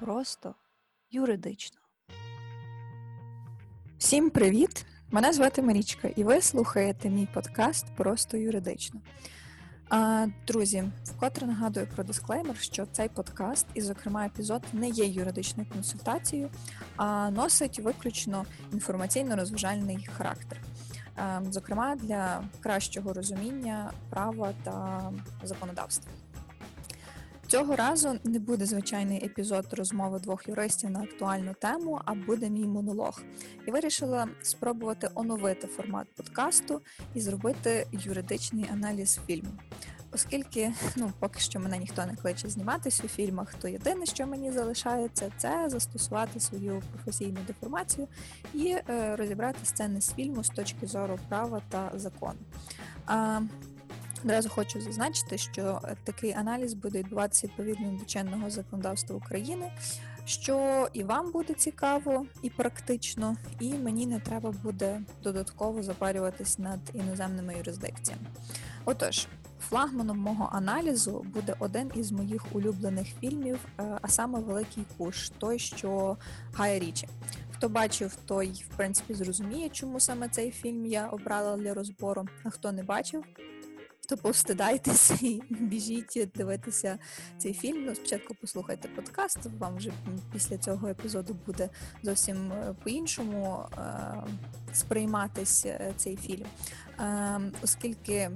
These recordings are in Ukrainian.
просто юридично. Всім привіт! Мене звати Марічка, і ви слухаєте мій подкаст Просто юридично. А, Друзі, вкотре нагадую про дисклеймер, що цей подкаст, і, зокрема, епізод, не є юридичною консультацією, а носить виключно інформаційно-розважальний характер. Зокрема, для кращого розуміння права та законодавства. Цього разу не буде звичайний епізод розмови двох юристів на актуальну тему, а буде мій монолог. І вирішила спробувати оновити формат подкасту і зробити юридичний аналіз фільму. Оскільки ну поки що мене ніхто не кличе зніматись у фільмах, то єдине, що мені залишається, це застосувати свою професійну деформацію і е, розібрати сцени з фільму з точки зору права та закону. Одразу хочу зазначити, що такий аналіз буде відбуватися відповідно до чинного законодавства України, що і вам буде цікаво і практично, і мені не треба буде додатково запарюватись над іноземними юрисдикціями. Отож, флагманом мого аналізу буде один із моїх улюблених фільмів, е, а саме Великий Куш, той, що Гая Річі. Хто бачив, той в принципі зрозуміє, чому саме цей фільм я обрала для розбору. А хто не бачив, то повстидайтеся і біжіть дивитися цей фільм. Ну, Спочатку послухайте подкаст, вам вже після цього епізоду буде зовсім е, по-іншому е- сприйматись е, цей фільм, оскільки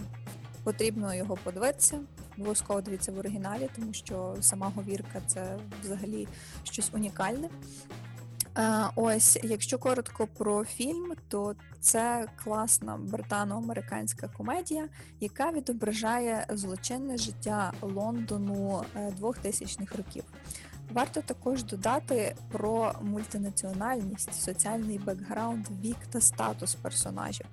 потрібно його подивитися. Обов'язково дивіться в оригіналі, тому що сама говірка це взагалі щось унікальне. Ось, якщо коротко про фільм, то це класна британо-американська комедія, яка відображає злочинне життя Лондону 2000-х е, років. Варто також додати про мультинаціональність, соціальний бекграунд, вік та статус персонажів.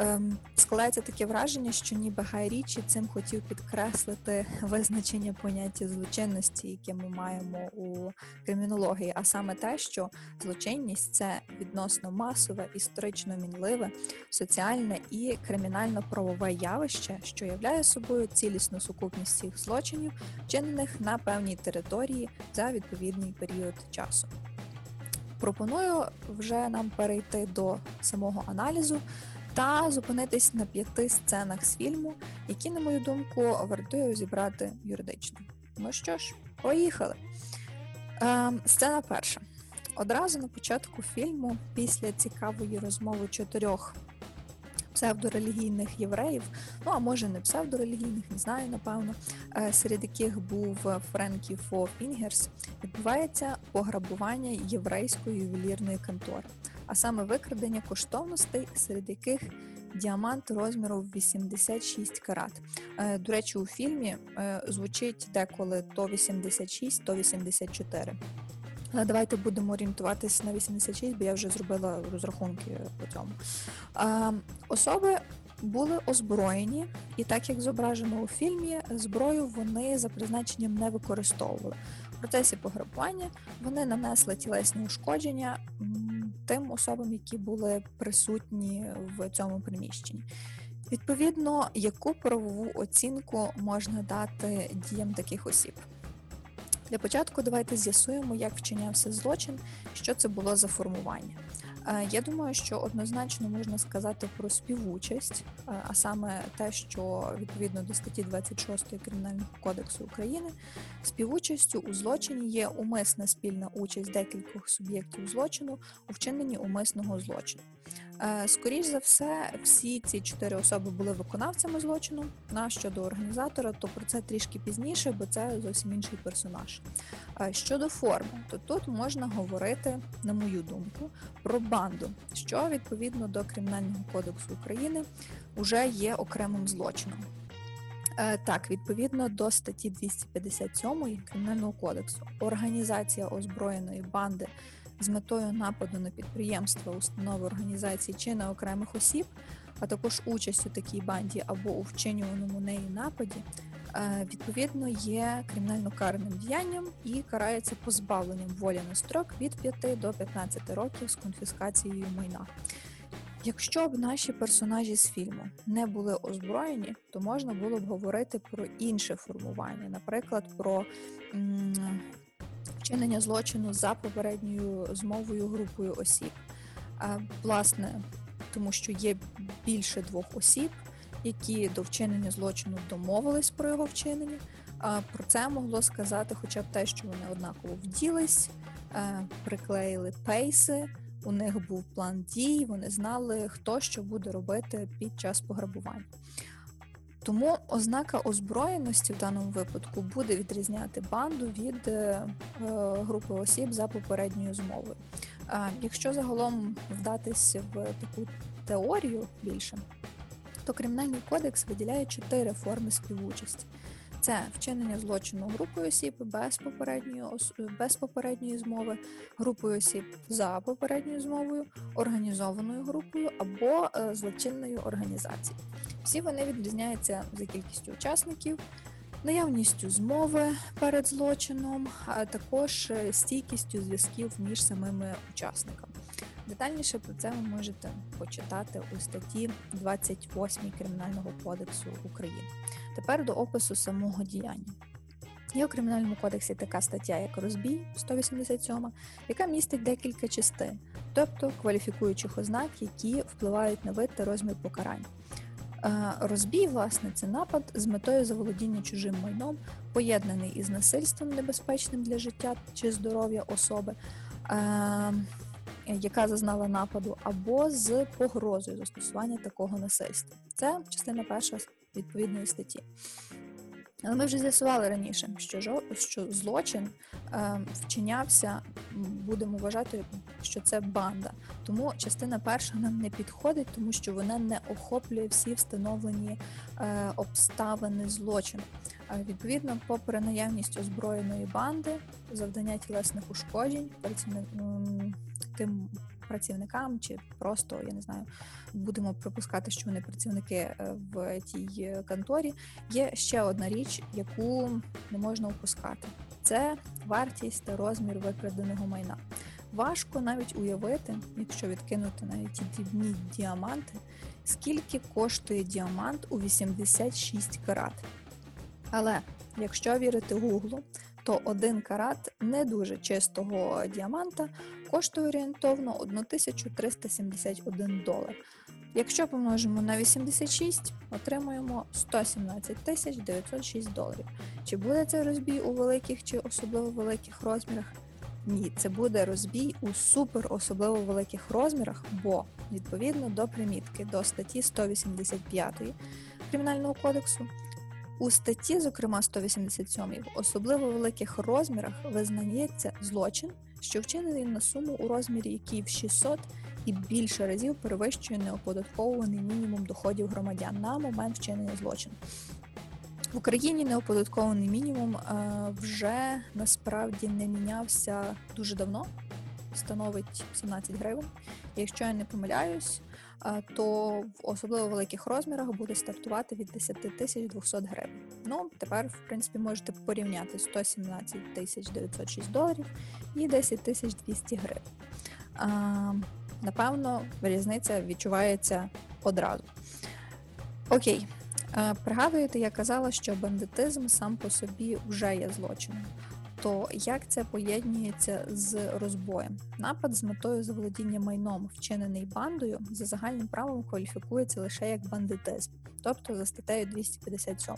Ем, складається таке враження, що ніби Гай цим хотів підкреслити визначення поняття злочинності, яке ми маємо у кримінології, а саме те, що злочинність це відносно масове, історично мінливе, соціальне і кримінально-правове явище, що являє собою цілісну сукупність всіх злочинів, вчинених на певній території за відповідний період часу. Пропоную вже нам перейти до самого аналізу та зупинитись на п'яти сценах з фільму, які, на мою думку, вартує зібрати юридично. Ну що ж, поїхали. Е, Сцена перша. Одразу на початку фільму, після цікавої розмови чотирьох псевдорелігійних євреїв, ну а може не псевдорелігійних, не знаю, напевно, е, серед яких був Френкі Фо Фінгерс, відбувається пограбування єврейської ювелірної контори а саме викрадення коштовностей, серед яких діамант розміру 86 карат. Е, до речі, у фільмі е, звучить деколи то 86, то 84. Але давайте будемо орієнтуватися на 86, бо я вже зробила розрахунки по цьому. Особи були озброєні, і так як зображено у фільмі, зброю вони за призначенням не використовували. В процесі пограбування вони нанесли тілесні ушкодження тим особам, які були присутні в цьому приміщенні. Відповідно, яку правову оцінку можна дати діям таких осіб? Для початку давайте з'ясуємо, як вчинявся злочин, що це було за формування. Я думаю, що однозначно можна сказати про співучасть, а саме те, що відповідно до статті 26 Кримінального кодексу України, співучастю у злочині є умисна спільна участь декількох суб'єктів злочину у вчиненні умисного злочину. Е, скоріш за все, всі ці чотири особи були виконавцями злочину. На щодо організатора, то про це трішки пізніше, бо це зовсім інший персонаж. Е, щодо форми, то тут можна говорити, на мою думку, про банду, що відповідно до Кримінального кодексу України вже є окремим злочином. Е, так, відповідно до статті 257 Кримінального кодексу, організація озброєної банди з метою нападу на підприємства, установи організації чи на окремих осіб, а також участь у такій банді або у вчинюваному неї нападі, е, відповідно є кримінально карним діянням і карається позбавленням волі на строк від 5 до 15 років з конфіскацією майна. Якщо б наші персонажі з фільму не були озброєні, то можна було б говорити про інше формування, наприклад, про вчинення злочину за попередньою змовою групою осіб. Власне, тому що є більше двох осіб, які до вчинення злочину домовились про його вчинення. Про це могло сказати хоча б те, що вони однаково вділись, е, приклеїли пейси, у них був план дій, вони знали, хто що буде робити під час пограбування. Тому ознака озброєності в даному випадку буде відрізняти банду від е, групи осіб за попередньою змовою. Якщо загалом вдатись в таку теорію більше, то кримінальний кодекс виділяє чотири форми співучасті. Це вчинення злочину групою осіб без попередньої без попередньої змови, групою осіб за попередньою змовою, організованою групою або е, злочинною організацією. Всі вони відрізняються за кількістю учасників, наявністю змови перед злочином, а також е, стійкістю зв'язків між самими учасниками. Детальніше про це ви можете почитати у статті 28 Кримінального кодексу України. Тепер до опису самого діяння. Є у кримінальному кодексі така стаття, як розбій 187, яка містить декілька частин, тобто кваліфікуючих ознак, які впливають на вид та розмір покарань. Е, розбій, власне, це напад з метою заволодіння чужим майном, поєднаний із насильством небезпечним для життя чи здоров'я особи, е, яка зазнала нападу, або з погрозою застосування такого насильства. Це частина перша відповідної статті. Але ми вже з'ясували раніше, що що злочин е, вчинявся, будемо вважати, що це банда. Тому частина перша нам не підходить, тому що вона не охоплює всі встановлені е, обставини злочину. Е, відповідно, попри наявність озброєної банди, завдання тілесних ушкоджень тим працівникам, чи просто я не знаю, будемо припускати, що вони працівники е, в тій конторі. Є ще одна річ, яку не можна опускати: це вартість та розмір викраденого майна. Важко навіть уявити, якщо відкинути навіть ті дрібні діаманти, скільки коштує діамант у 86 карат. Але якщо вірити Гуглу, то один карат не дуже чистого діаманта коштує орієнтовно 1371 долар. Якщо помножимо на 86, отримуємо 117 тисяч 906 доларів. Чи буде це розбій у великих чи особливо великих розмірах? Ні, це буде розбій у супер особливо великих розмірах, бо відповідно до примітки до статті 185 Кримінального кодексу у статті, зокрема 187, в особливо великих розмірах визнається злочин, що вчинений на суму у розмірі, який в 600 і більше разів перевищує неоподатковуваний мінімум доходів громадян на момент вчинення злочину. В Україні неоподаткований мінімум е, вже насправді не мінявся дуже давно, становить 17 гривень. Якщо я не помиляюсь, то в особливо великих розмірах буде стартувати від 10 тисяч 200 гривень. Ну, тепер, в принципі, можете порівняти 117 тисяч 906 доларів і 10 тисяч 200 гривень. А, Напевно, різниця відчувається одразу. Окей. Пригадуєте, я казала, що бандитизм сам по собі вже є злочином. То як це поєднується з розбоєм? Напад з метою заволодіння майном, вчинений бандою, за загальним правом кваліфікується лише як бандитизм, тобто за статтею 257.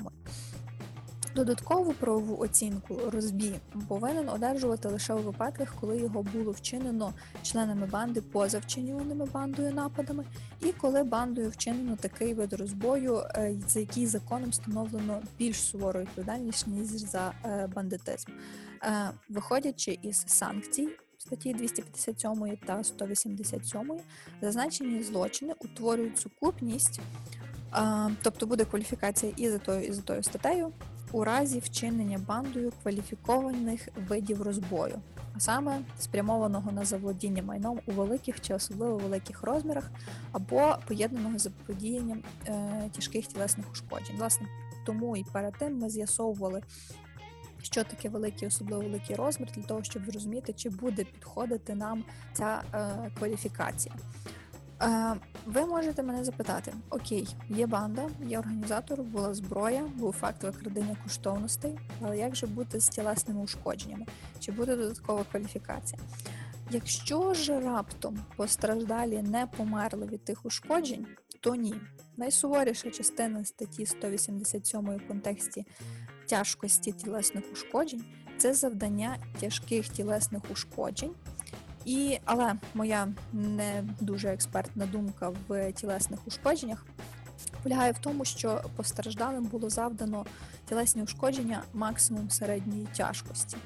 Додаткову правову оцінку розбій повинен одержувати лише у випадках, коли його було вчинено членами банди поза вчинюваними бандою нападами, і коли бандою вчинено такий вид розбою, е, за який законом встановлено більш сувору відповідальність ніж за е, бандитизм. Е, виходячи із санкцій статті 257 та 187, зазначені злочини утворюють сукупність, тобто буде кваліфікація і за тою, і за тою статтею у разі вчинення бандою кваліфікованих видів розбою, а саме спрямованого на заволодіння майном у великих чи особливо великих розмірах, або поєднаного з заподіянням е, тяжких тілесних ушкоджень. Власне, тому і перед тим ми з'ясовували. Що таке великий, особливо великий розмір, для того, щоб зрозуміти, чи буде підходити нам ця е, кваліфікація. Е, ви можете мене запитати: Окей, є банда, є організатор, була зброя, був факт викрадення коштовностей, але як же бути з тілесними ушкодженнями? Чи буде додаткова кваліфікація? Якщо ж раптом постраждалі не померли від тих ушкоджень, то ні. Найсуворіша частина статті 187 у контексті тяжкості тілесних ушкоджень це завдання тяжких тілесних ушкоджень. І, Але моя не дуже експертна думка в тілесних ушкодженнях полягає в тому, що постраждалим було завдано тілесні ушкодження максимум середньої тяжкості.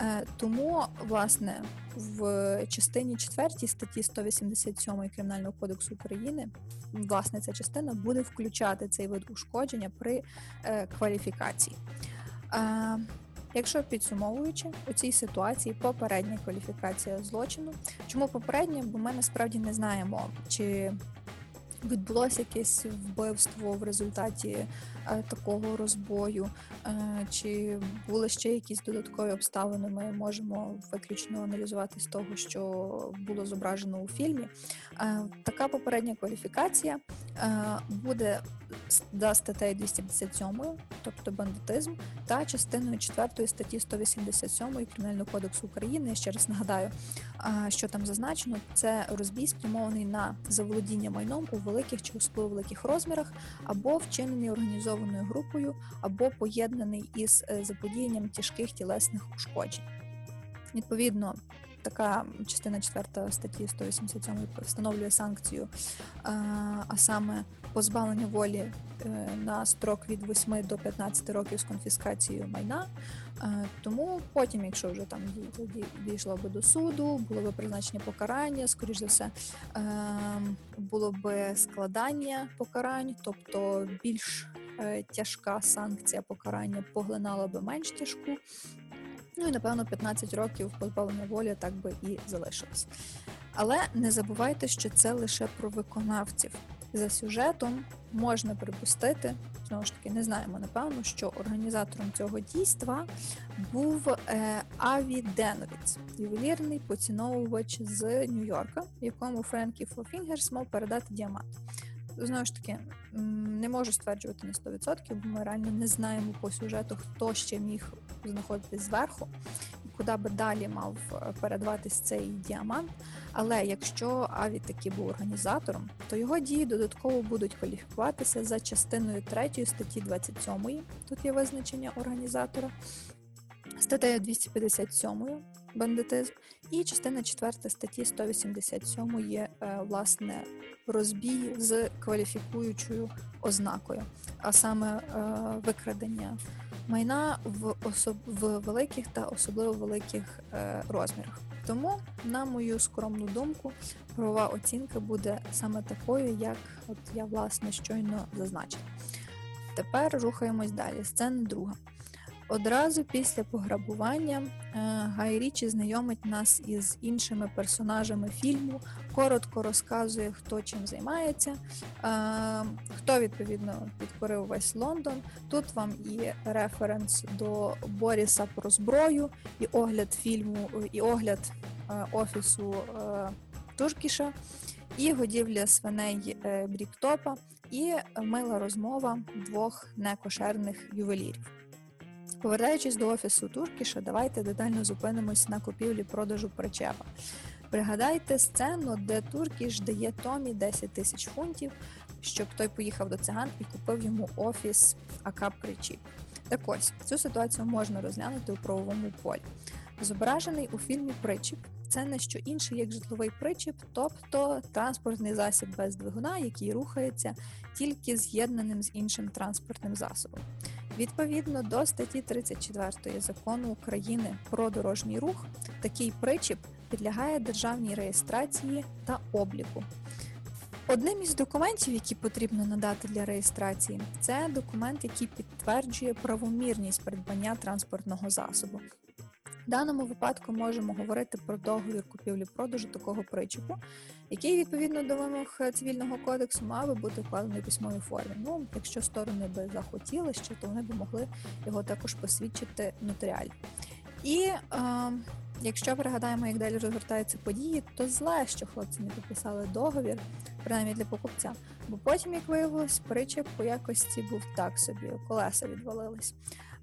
Е, тому, власне, в частині 4 статті 187 Кримінального кодексу України власне ця частина буде включати цей вид ушкодження при е, кваліфікації. Е, якщо підсумовуючи у цій ситуації попередня кваліфікація злочину, чому попередня? Бо ми насправді не знаємо, чи відбулося якесь вбивство в результаті е, такого розбою, е, чи були ще якісь додаткові обставини. Ми можемо виключно аналізувати з того, що було зображено у фільмі. Е, така попередня кваліфікація буде за статтею 257, тобто бандитизм, та частиною 4 статті 187 Кримінального кодексу України. Я ще раз нагадаю, що там зазначено, це розбій спрямований на заволодіння майном у великих чи особливо великих розмірах, або вчинений організованою групою, або поєднаний із е, заподіянням тяжких тілесних ушкоджень. Відповідно, така частина 4 статті 187 встановлює санкцію, а саме позбавлення волі е, на строк від 8 до 15 років з конфіскацією майна. Тому потім, якщо вже там дійшло би до суду, було би призначення покарання, скоріш за все, ем, було би складання покарань, тобто більш е, тяжка санкція покарання поглинала би менш тяжку. Ну і напевно 15 років позбавлення волі так би і залишилось. Але не забувайте, що це лише про виконавців. За сюжетом можна припустити, знову ж таки, не знаємо, напевно, що організатором цього дійства був е, Аві Деновіц, ювелірний поціновувач з Нью-Йорка, якому Френкі Фофінгерс мав передати діамант. Знову ж таки, не можу стверджувати на 100%, бо ми реально не знаємо по сюжету, хто ще міг знаходитись зверху куди би далі мав е, передаватись цей діамант. Але якщо Аві таки був організатором, то його дії додатково будуть кваліфікуватися за частиною 3 статті 27, тут є визначення організатора, статтею 257 бандитизм, і частина 4 статті 187 є е, власне розбій з кваліфікуючою ознакою, а саме е, викрадення майна в особ... в великих та особливо великих е, розмірах. Тому, на мою скромну думку, правова оцінка буде саме такою, як от я власне щойно зазначила. Тепер рухаємось далі. Сцена друга. Одразу після пограбування е, Гай Річі знайомить нас із іншими персонажами фільму, коротко розказує, хто чим займається, е, хто відповідно підкорив весь Лондон. Тут вам і референс до Боріса про зброю, і огляд фільму, і огляд е, офісу Туркіша, і годівля свиней Бріктопа, і мила розмова двох некошерних ювелірів. Повертаючись до офісу Туркіша, давайте детально зупинимось на купівлі продажу причепа. Пригадайте сцену, де Туркіш дає Томі 10 тисяч фунтів, щоб той поїхав до циган і купив йому офіс АК Причіп. Так ось цю ситуацію можна розглянути у правовому полі. Зображений у фільмі Причіп це не що інше, як житловий причіп, тобто транспортний засіб без двигуна, який рухається тільки з'єднаним з іншим транспортним засобом. Відповідно до статті 34 закону України про дорожній рух, такий причіп підлягає державній реєстрації та обліку. Одним із документів, які потрібно надати для реєстрації, це документ, який підтверджує правомірність придбання транспортного засобу. В даному випадку можемо говорити про договір купівлі-продажу такого причепу, який відповідно до вимог цивільного кодексу мав би бути вкладений у письмовій формі. Ну, якщо сторони би захотіли ще, то вони б могли його також посвідчити нотаріально. І е, якщо пригадаємо, як далі розгортаються події, то зле, що хлопці не підписали договір, принаймні для покупця. Бо потім, як виявилось, причеп по якості був так собі, колеса відвалились.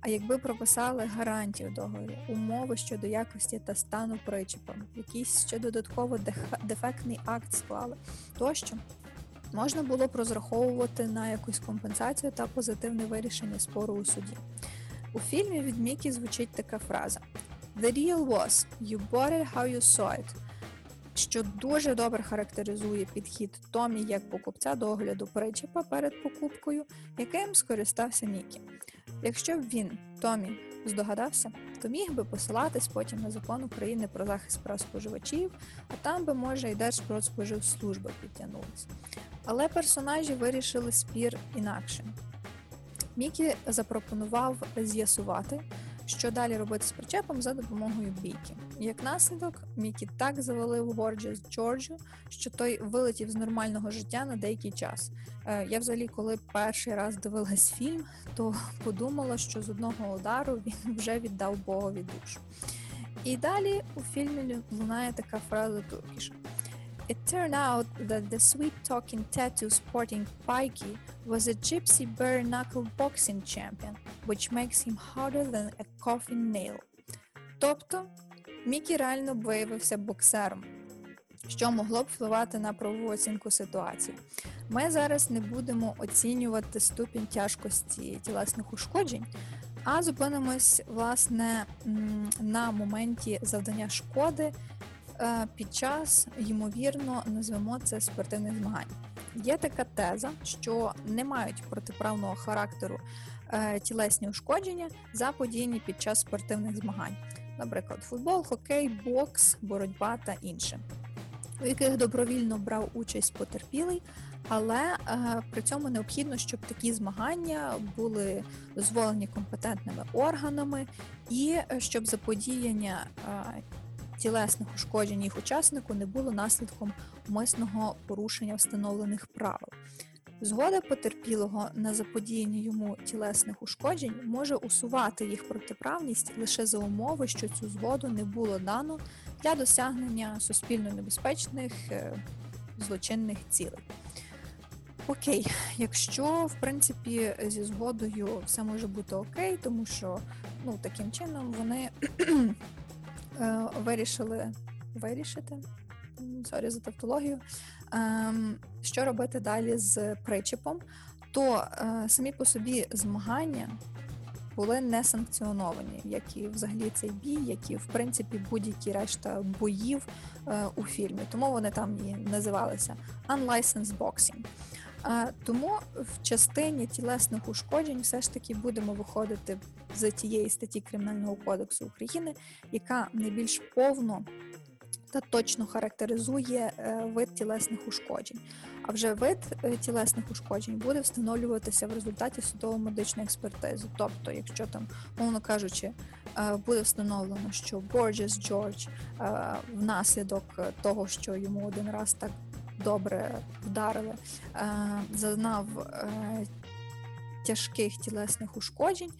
А якби прописали гарантію в договорі, умови щодо якості та стану причепа, якийсь ще додатково дефектний акт склали, тощо можна було б розраховувати на якусь компенсацію та позитивне вирішення спору у суді. У фільмі від Мікі звучить така фраза: The deal was you bought it how you saw it, що дуже добре характеризує підхід Томі як покупця до огляду причепа перед покупкою, яким скористався Мікі. Якщо б він, Томі, здогадався, то міг би посилатись потім на закон України про захист прав споживачів, а там би, може, і Держпродспоживслужба підтягнулась. Але персонажі вирішили спір інакше. Мікі запропонував з'ясувати, що далі робити з причепом за допомогою бійки. Як наслідок, Мікі так завалив Борджес Джорджу, що той вилетів з нормального життя на деякий час. Е, я взагалі, коли перший раз дивилась фільм, то подумала, що з одного удару він вже віддав Богові душу. І далі у фільмі лунає така фраза туркіша. It turned out that the sweet-talking tattoo sporting Pikey was a gypsy bare knuckle boxing champion, which makes him harder than a coffin nail. Тобто Мікі реально виявився боксером, що могло б впливати на правову оцінку ситуації. Ми зараз не будемо оцінювати ступінь тяжкості тілесних ушкоджень, а зупинимось власне на моменті завдання шкоди під час, ймовірно, назвемо це спортивних змагань. Є така теза, що не мають протиправного характеру е, тілесні ушкодження заподіяні під час спортивних змагань, наприклад, футбол, хокей, бокс, боротьба та інше, у яких добровільно брав участь потерпілий. Але е, при цьому необхідно, щоб такі змагання були дозволені компетентними органами, і е, щоб заподіяння е, тілесних ушкоджень їх учаснику не було наслідком умисного порушення встановлених правил. Згода потерпілого на заподіяння йому тілесних ушкоджень може усувати їх протиправність лише за умови, що цю згоду не було дано для досягнення суспільно небезпечних е, злочинних цілей. Окей, якщо в принципі зі згодою все може бути окей, тому що ну таким чином вони вирішили вирішити, sorry за тавтологію, ем, що робити далі з причепом, то е, самі по собі змагання були не санкціоновані, як і взагалі цей бій, як і в принципі будь-які решта боїв е, у фільмі. Тому вони там і називалися Unlicensed Boxing. Тому в частині тілесних ушкоджень все ж таки будемо виходити з тієї статті Кримінального кодексу України, яка найбільш повно та точно характеризує е, вид тілесних ушкоджень. А вже вид е, тілесних ушкоджень буде встановлюватися в результаті судово-медичної експертизи. Тобто, якщо там, мовно кажучи, е, буде встановлено, що Борджес Джордж внаслідок того, що йому один раз так добре вдарили, зазнав тяжких тілесних ушкоджень.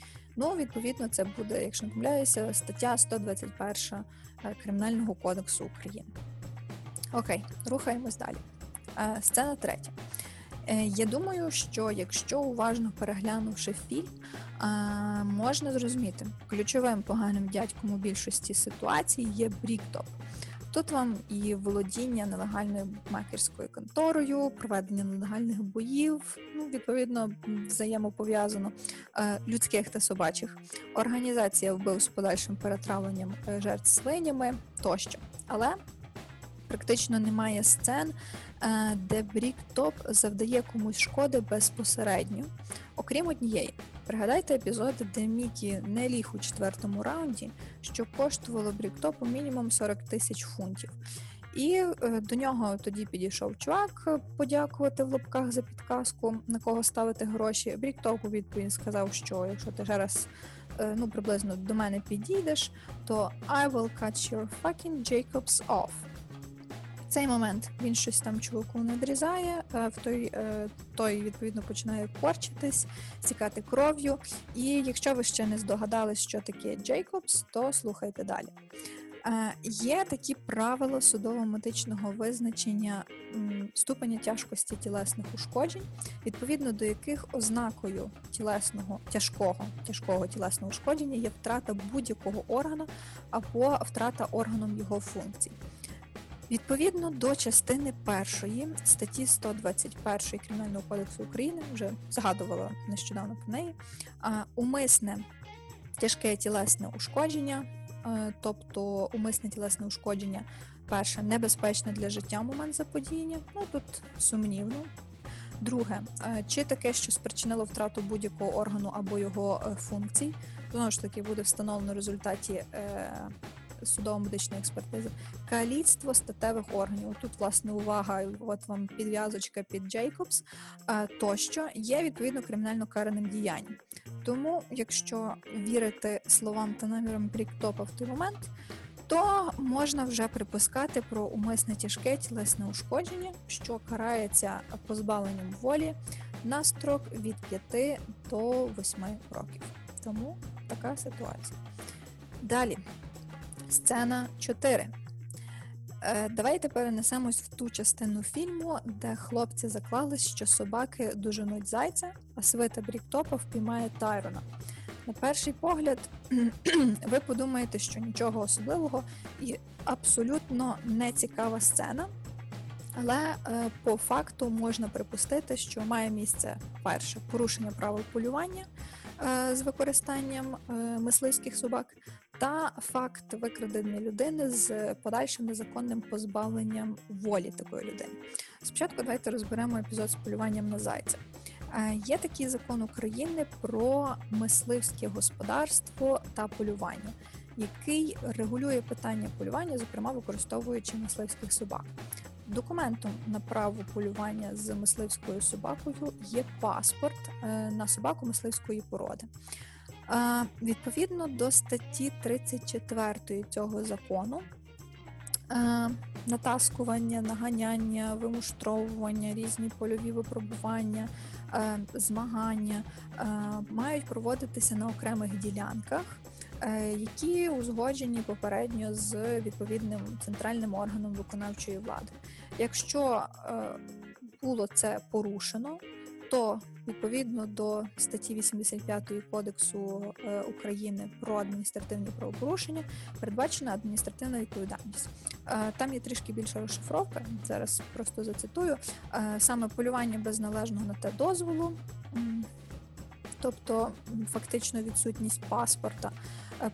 Ну, відповідно, це буде, якщо не помиляюся, стаття 121 е, Кримінального кодексу України. Окей, рухаємось далі. Сцена третя. Я думаю, що якщо уважно переглянувши фільм, можна зрозуміти, ключовим поганим дядьком у більшості ситуацій є Бріктоп. Тут вам і володіння нелегальною макерською конторою, проведення нелегальних боїв, ну відповідно взаємопов'язано е, людських та собачих, організація вбив з подальшим перетравленням е, жертв свинями тощо. Але практично немає сцен, е, де Брік Топ завдає комусь шкоди безпосередньо, окрім однієї. Пригадайте епізод, де Мікі не ліг у четвертому раунді, що коштувало Бріктопу мінімум 40 тисяч фунтів. І е, до нього тоді підійшов чувак подякувати в лапках за підказку, на кого ставити гроші. Бріктоп у відповідь сказав, що якщо ти зараз е, ну приблизно до мене підійдеш, то I will cut your fucking Jacobs off цей момент він щось там чуваку надрізає, е, в той е, той відповідно починає корчитись, стікати кров'ю. І якщо ви ще не здогадались, що таке Джейкобс, то слухайте далі. Е, Є такі правила судово-медичного визначення ступеня тяжкості тілесних ушкоджень, відповідно до яких ознакою тілесного тяжкого тяжкого тілесного ушкодження є втрата будь-якого органу або втрата органом його функцій. Відповідно до частини першої статті 121 Кримінального кодексу України, вже згадувала нещодавно про неї, умисне тяжке тілесне ушкодження, е, тобто умисне тілесне ушкодження, перше, небезпечне для життя момент заподіяння, ну тут сумнівно. Друге, е, чи таке, що спричинило втрату будь-якого органу або його е, функцій, знову ж таки буде встановлено в результаті е, судово-медичної експертизи, каліцтво статевих органів. Тут, власне, увага, от вам підв'язочка під Джейкобс, тощо є відповідно кримінально караним діянням. Тому, якщо вірити словам та намірам Бріктопа в той момент, то можна вже припускати про умисне тяжке тілесне ушкодження, що карається позбавленням волі на строк від 5 до 8 років. Тому така ситуація. Далі, сцена 4. Е, Давайте перенесемось в ту частину фільму, де хлопці заклались, що собаки доженуть зайця, а свита Бріктопа впіймає Тайрона. На перший погляд, ви подумаєте, що нічого особливого і абсолютно не цікава сцена. Але е, по факту можна припустити, що має місце перше порушення правил полювання е, з використанням мисливських собак, та факт викрадення людини з подальшим незаконним позбавленням волі такої людини. Спочатку давайте розберемо епізод з полюванням на зайця. Е, Є такий закон України про мисливське господарство та полювання, який регулює питання полювання, зокрема використовуючи мисливських собак. Документом на право полювання з мисливською собакою є паспорт е, на собаку мисливської породи. Відповідно до статті 34 цього закону, натаскування, наганяння, вимуштровування, різні польові випробування, змагання мають проводитися на окремих ділянках, е, які узгоджені попередньо з відповідним центральним органом виконавчої влади. Якщо е, було це порушено, то відповідно до статті 85 Кодексу е, України про адміністративні правопорушення передбачена адміністративна відповідальність. Е, Там є трішки більша розшифровка. Зараз просто зацитую. Е, Саме полювання без належного на те дозволу, тобто фактично відсутність паспорта,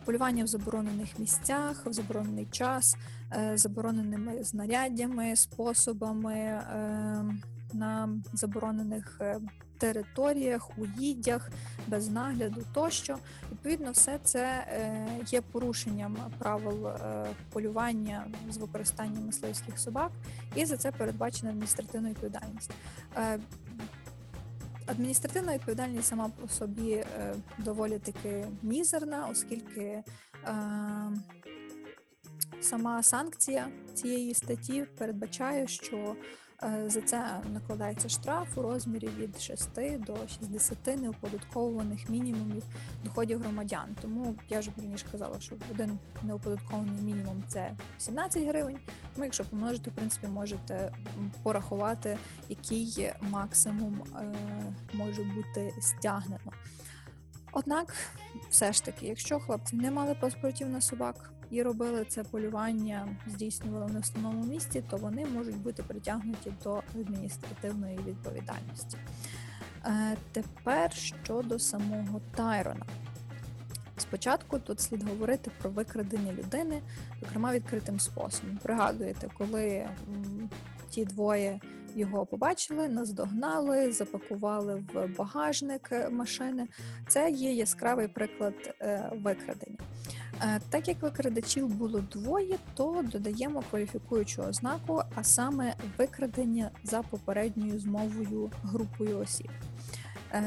полювання в заборонених місцях, в заборонений час, забороненими знаряддями, способами. На заборонених е, територіях, уїддях, без нагляду тощо. Відповідно, все це е, є порушенням правил е, полювання з використанням мисливських собак, і за це передбачена адміністративна відповідальність. Адміністративна відповідальність сама по собі доволі таки мізерна, оскільки сама санкція цієї статті передбачає, що за це накладається штраф у розмірі від 6 до 60 неоподатковуваних мінімумів доходів громадян. Тому я вже раніше казала, що один неоподаткований мінімум це 17 гривень. Тому якщо помножити, в принципі, можете порахувати, який максимум е, може бути стягнено. Однак, все ж таки, якщо хлопці не мали паспортів на собак і робили це полювання, здійснювали в нестановному місці, то вони можуть бути притягнуті до адміністративної відповідальності. Е, тепер щодо самого Тайрона. Спочатку тут слід говорити про викрадення людини, зокрема відкритим способом. Пригадуєте, коли ті двоє його побачили, наздогнали, запакували в багажник е, машини. Це є яскравий приклад е, викрадення. Е, Так як викрадачів було двоє, то додаємо кваліфікуючу ознаку, а саме викрадення за попередньою змовою групою осіб.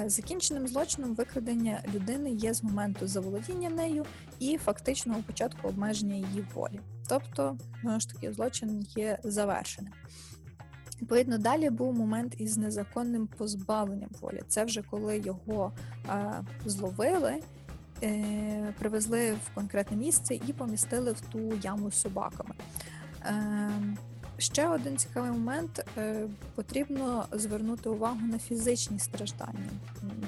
Закінченим злочином викрадення людини є з моменту заволодіння нею і фактичного початку обмеження її волі. Тобто, знову ж таки, злочин є завершеним. Відповідно, далі був момент із незаконним позбавленням волі. Це вже коли його е, зловили е, привезли в конкретне місце і помістили в ту яму з собаками. Е, Ще один цікавий момент е, потрібно звернути увагу на фізичні страждання,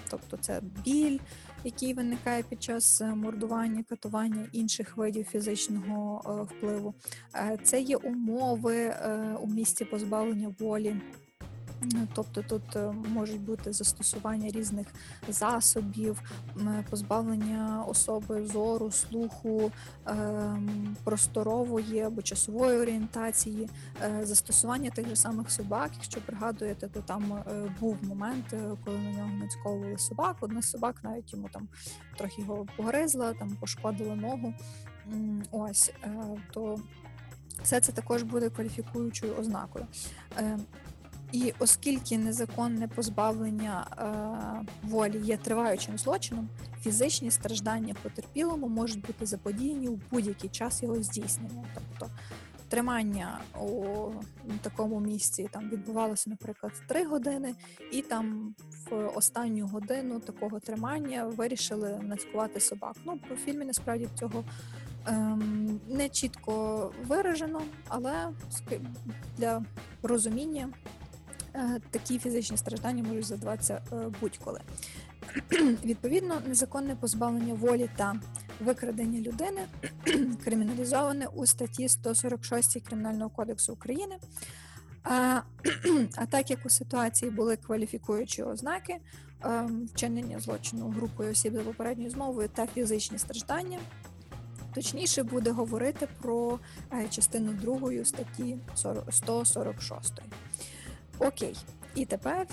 тобто це біль, який виникає під час е, мордування, катування інших видів фізичного е, впливу. Це є умови у місці позбавлення волі. Тобто тут е, можуть бути застосування різних засобів, позбавлення особи зору, слуху, ем, просторової або часової орієнтації, е, застосування тих же самих собак. Якщо пригадуєте, то там е, був момент, коли на нього нацьковували собак. Одна з собак навіть йому там трохи його погризла, там пошкодила ногу. Ось то все це також буде кваліфікуючою ознакою. І оскільки незаконне позбавлення е, волі є триваючим злочином, фізичні страждання потерпілому можуть бути заподіяні у будь-який час його здійснення. Тобто тримання у такому місці там відбувалося, наприклад, 3 години, і там в останню годину такого тримання вирішили нацькувати собак. Ну, по фільмі насправді цього ем, не чітко виражено, але для розуміння такі фізичні страждання можуть задаватися е, будь-коли. Відповідно, незаконне позбавлення волі та викрадення людини криміналізоване у статті 146 Кримінального кодексу України. А, а так як у ситуації були кваліфікуючі ознаки ем, вчинення злочину групою осіб за попередньою змовою та фізичні страждання, точніше буде говорити про е, частину 2 статті 146. Окей, і тепер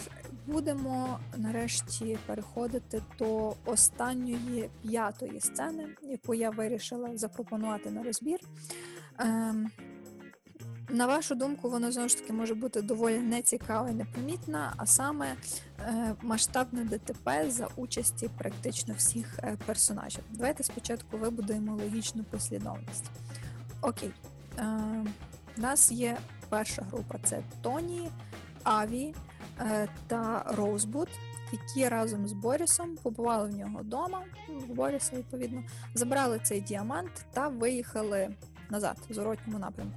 будемо нарешті переходити до останньої п'ятої сцени, яку я вирішила запропонувати на розбір. Ем, на вашу думку, вона знову ж таки може бути доволі нецікава і непомітна, а саме е, масштабне ДТП за участі практично всіх е, персонажів. Давайте спочатку вибудуємо логічну послідовність. Окей, у нас є перша група: це Тоні, Аві е, та Роузбуд, які разом з Борісом побували в нього вдома, ну, в Боріса, відповідно, забрали цей діамант та виїхали назад в зворотньому напрямку.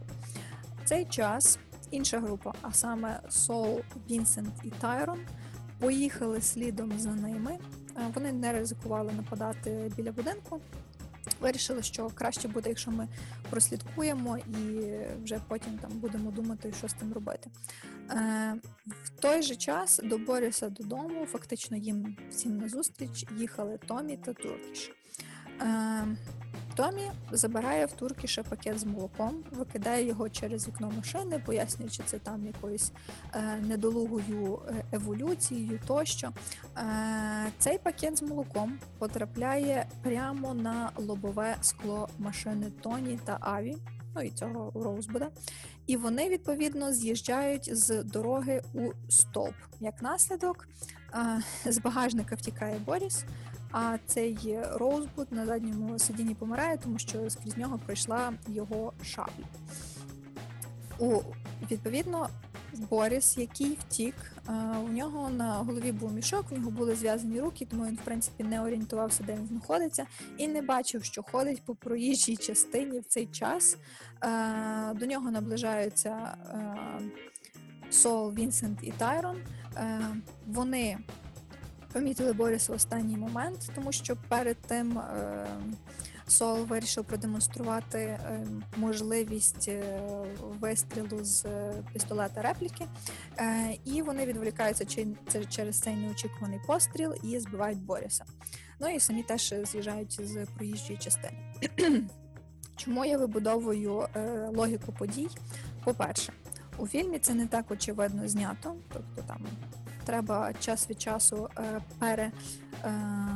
В цей час інша група, а саме Сол, Вінсент і Тайрон, поїхали слідом за ними. Е, Вони не ризикували нападати біля будинку. Вирішили, що краще буде, якщо ми прослідкуємо і вже потім там будемо думати, що з тим робити. Е, в той же час до Боріса додому, фактично їм всім назустріч їхали Томі та Туркіш. Е, Томі забирає в Туркіша пакет з молоком, викидає його через вікно машини, пояснюючи це там якоюсь е, недолугою еволюцією тощо. Цей пакет з молоком потрапляє прямо на лобове скло машини Тоні та Аві, ну і цього Роузбуда. І вони відповідно з'їжджають з дороги у стовп. Як наслідок, з багажника втікає Боріс. А цей Роузбуд на задньому сидінні помирає, тому що скрізь нього пройшла його шабля. У відповідно Борис, який втік, у нього на голові був мішок, у нього були зв'язані руки, тому він, в принципі, не орієнтувався, де він знаходиться, і не бачив, що ходить по проїжджій частині в цей час. До нього наближаються Сол, Вінсент і Тайрон. Вони помітили Боріса в останній момент, тому що перед тим е, Сол вирішив продемонструвати е, можливість е, вистрілу з е, пістолета репліки, е, і вони відволікаються через цей неочікуваний постріл і збивають Боріса. Ну і самі теж з'їжджають з проїжджої частини. Чому я вибудовую логіку подій? По-перше, у фільмі це не так очевидно знято, тобто там треба час від часу пере, ем,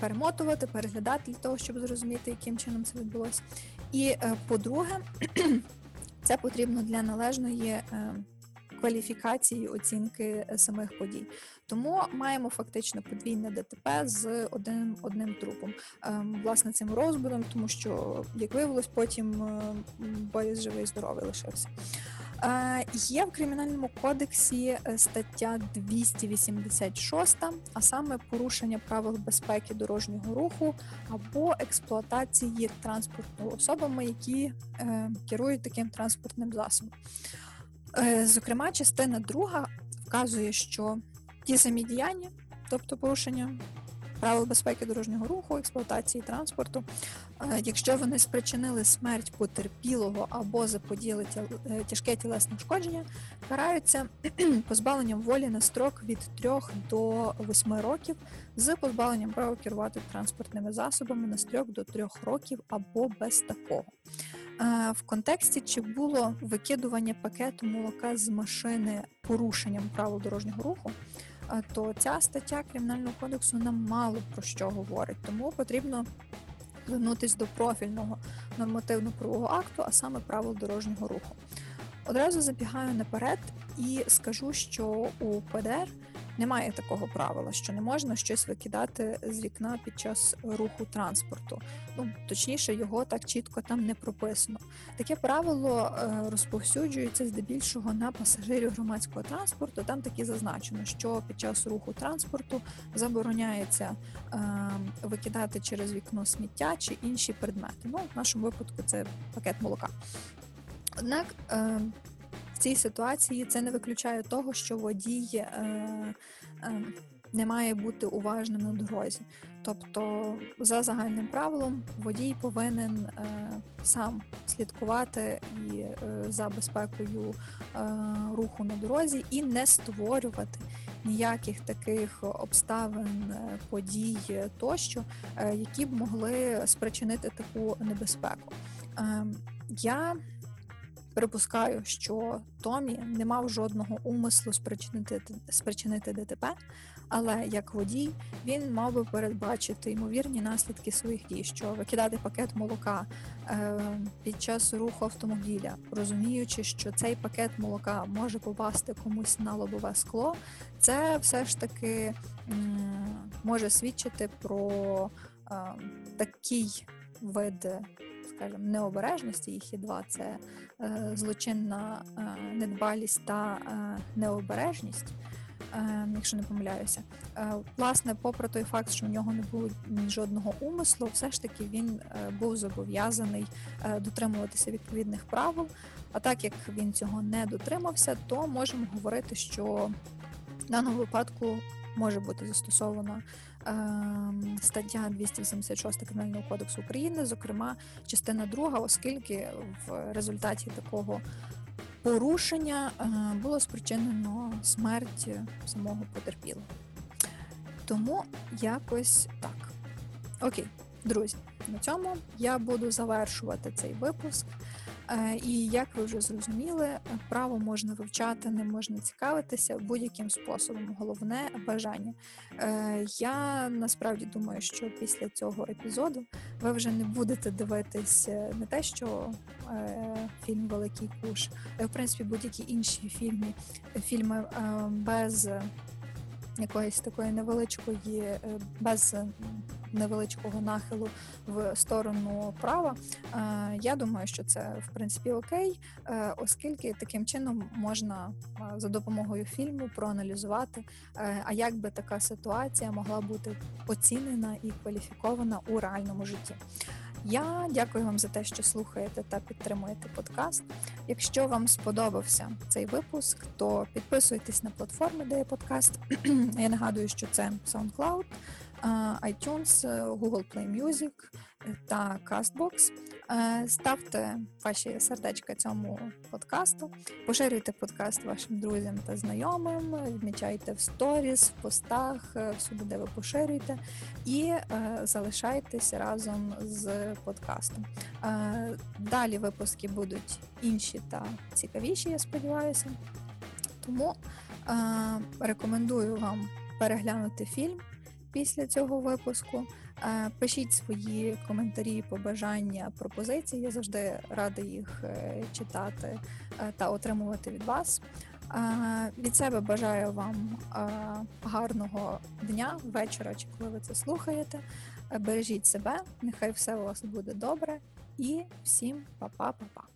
перемотувати, переглядати для того, щоб зрозуміти, яким чином це відбулося. І е, по-друге, це потрібно для належної е, кваліфікації оцінки е, самих подій. Тому маємо фактично подвійне ДТП з одним одним трупом. Власне, цим розбудом, тому що, як виявилось, потім Борис живий здоровий лишився. Є в кримінальному кодексі е, стаття 286, а саме порушення правил безпеки дорожнього руху або експлуатації транспорту особами, які е, керують таким транспортним засобом. Е, Зокрема, частина друга вказує, що ті самі діяння, тобто порушення правил безпеки дорожнього руху, експлуатації транспорту, е, якщо вони спричинили смерть потерпілого або заподіяли е, тяжке тілесне ушкодження, караються позбавленням волі на строк від 3 до 8 років з позбавленням права керувати транспортними засобами на строк до 3 років або без такого. Е, В контексті чи було викидування пакету молока з машини порушенням правил дорожнього руху, то ця стаття Кримінального кодексу нам мало про що говорить, тому потрібно звернутися до профільного нормативно-правового акту, а саме правил дорожнього руху. Одразу забігаю наперед і скажу, що у ПДР немає такого правила, що не можна щось викидати з вікна під час руху транспорту. Ну точніше, його так чітко там не прописано. Таке правило е, розповсюджується здебільшого на пасажирів громадського транспорту. Там таки зазначено, що під час руху транспорту забороняється е, викидати через вікно сміття чи інші предмети. Ну, в нашому випадку це пакет молока. Однак е, в цій ситуації це не виключає того, що водій е, е, не має бути уважним на дорозі. Тобто, за загальним правилом, водій повинен е, сам слідкувати і е, за безпекою е, руху на дорозі і не створювати ніяких таких обставин, е, подій тощо, е, які б могли спричинити таку небезпеку. Е, я припускаю, що Томі не мав жодного умислу спричинити, спричинити ДТП, але як водій він мав би передбачити ймовірні наслідки своїх дій, що викидати пакет молока е, під час руху автомобіля, розуміючи, що цей пакет молока може попасти комусь на лобове скло, це все ж таки м, може свідчити про е, такий вид, скажімо, необережності. Їх є два: це е, злочинна е, недбалість та е, необережність. Якщо не помиляюся, власне, попри той факт, що в нього не було жодного умислу, все ж таки він був зобов'язаний дотримуватися відповідних правил. А так як він цього не дотримався, то можемо говорити, що в даному випадку може бути застосована стаття 286 Кримінального кодексу України, зокрема частина друга, оскільки в результаті такого порушення е, було спричинено смерть самого потерпілого. Тому якось так. Окей, друзі, на цьому я буду завершувати цей випуск. Е, І як ви вже зрозуміли, право можна вивчати, не можна цікавитися будь-яким способом. Головне бажання. Е, Я насправді думаю, що після цього епізоду ви вже не будете дивитись е, не те, що фільм Великий Куш, а в принципі будь-які інші фільми, фільми без якоїсь такої невеличкої, е, без невеличкого нахилу в сторону права. Е, Я думаю, що це в принципі окей, е, оскільки таким чином можна за допомогою фільму проаналізувати, а як би така ситуація могла бути оцінена і кваліфікована у реальному житті. Я дякую вам за те, що слухаєте та підтримуєте подкаст. Якщо вам сподобався цей випуск, то підписуйтесь на платформи, де є подкаст. Я нагадую, що це SoundCloud, iTunes, е, Google Play Music е, та CastBox. Е, Ставте ваші сердечка цьому подкасту, поширюйте подкаст вашим друзям та знайомим, відмічайте в сторіс, в постах, е, всюди, де ви поширюєте, і е, залишайтесь разом з подкастом. Е, Далі випуски будуть інші та цікавіші, я сподіваюся. Тому е, рекомендую вам переглянути фільм після цього випуску. Е, Пишіть свої коментарі, побажання, пропозиції. Я завжди рада їх е, читати е, та отримувати від вас. Від себе бажаю вам гарного дня, вечора чи коли ви це слухаєте. Бережіть себе, нехай все у вас буде добре, і всім па-па-па-па.